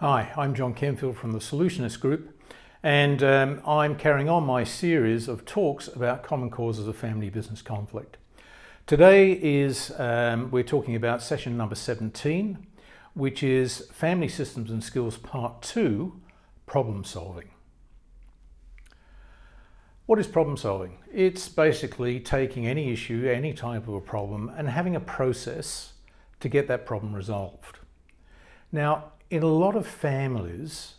Hi, I'm John Kenfield from the Solutionist Group, and um, I'm carrying on my series of talks about common causes of family business conflict. Today is um, we're talking about session number 17, which is Family Systems and Skills Part 2, Problem Solving. What is problem solving? It's basically taking any issue, any type of a problem, and having a process to get that problem resolved. Now, in a lot of families,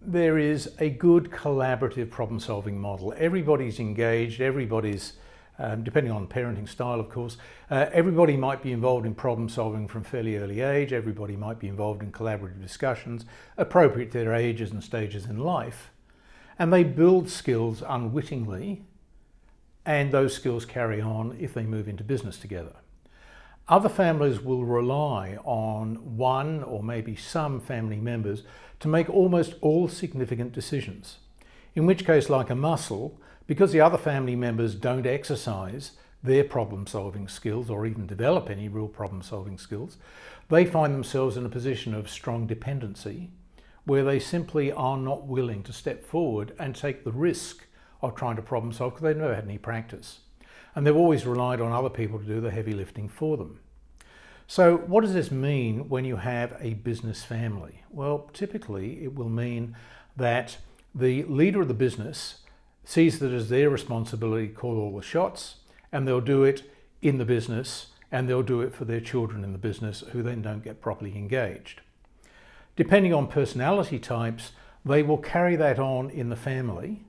there is a good collaborative problem solving model. Everybody's engaged, everybody's, um, depending on parenting style, of course, uh, everybody might be involved in problem solving from fairly early age, everybody might be involved in collaborative discussions appropriate to their ages and stages in life. And they build skills unwittingly, and those skills carry on if they move into business together. Other families will rely on one or maybe some family members to make almost all significant decisions. In which case, like a muscle, because the other family members don't exercise their problem solving skills or even develop any real problem solving skills, they find themselves in a position of strong dependency where they simply are not willing to step forward and take the risk of trying to problem solve because they've never had any practice and they've always relied on other people to do the heavy lifting for them. So, what does this mean when you have a business family? Well, typically it will mean that the leader of the business sees that as their responsibility to call all the shots, and they'll do it in the business and they'll do it for their children in the business who then don't get properly engaged. Depending on personality types, they will carry that on in the family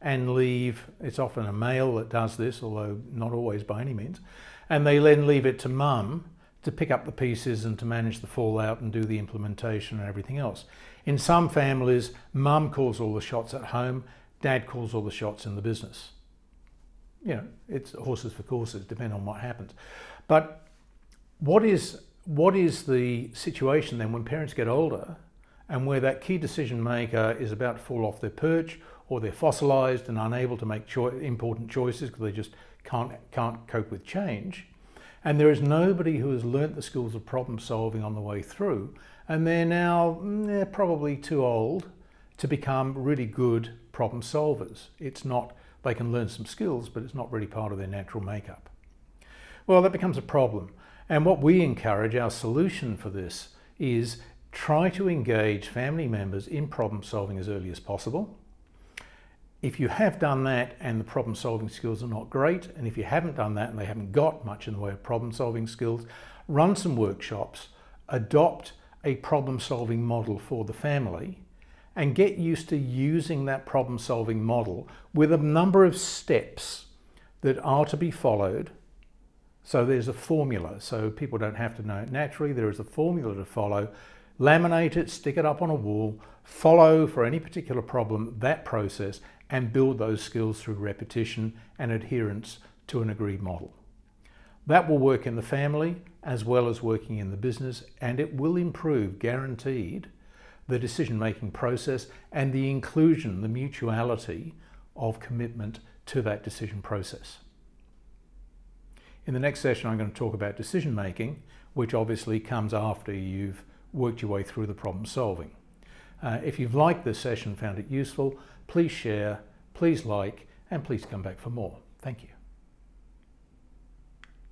and leave, it's often a male that does this, although not always by any means, and they then leave it to mum to pick up the pieces and to manage the fallout and do the implementation and everything else. In some families, mum calls all the shots at home, dad calls all the shots in the business. You know, it's horses for courses, depending on what happens. But what is what is the situation then when parents get older and where that key decision maker is about to fall off their perch or they're fossilized and unable to make cho- important choices because they just can't, can't cope with change. And there is nobody who has learnt the skills of problem solving on the way through, and they're now mm, they're probably too old to become really good problem solvers. It's not, they can learn some skills, but it's not really part of their natural makeup. Well, that becomes a problem. And what we encourage, our solution for this, is try to engage family members in problem solving as early as possible if you have done that and the problem solving skills are not great, and if you haven't done that and they haven't got much in the way of problem solving skills, run some workshops, adopt a problem solving model for the family, and get used to using that problem solving model with a number of steps that are to be followed. So there's a formula, so people don't have to know it naturally. There is a formula to follow. Laminate it, stick it up on a wall, follow for any particular problem that process, and build those skills through repetition and adherence to an agreed model. That will work in the family as well as working in the business, and it will improve, guaranteed, the decision making process and the inclusion, the mutuality of commitment to that decision process. In the next session, I'm going to talk about decision making, which obviously comes after you've worked your way through the problem solving. Uh, if you've liked this session, found it useful, please share, please like, and please come back for more. Thank you.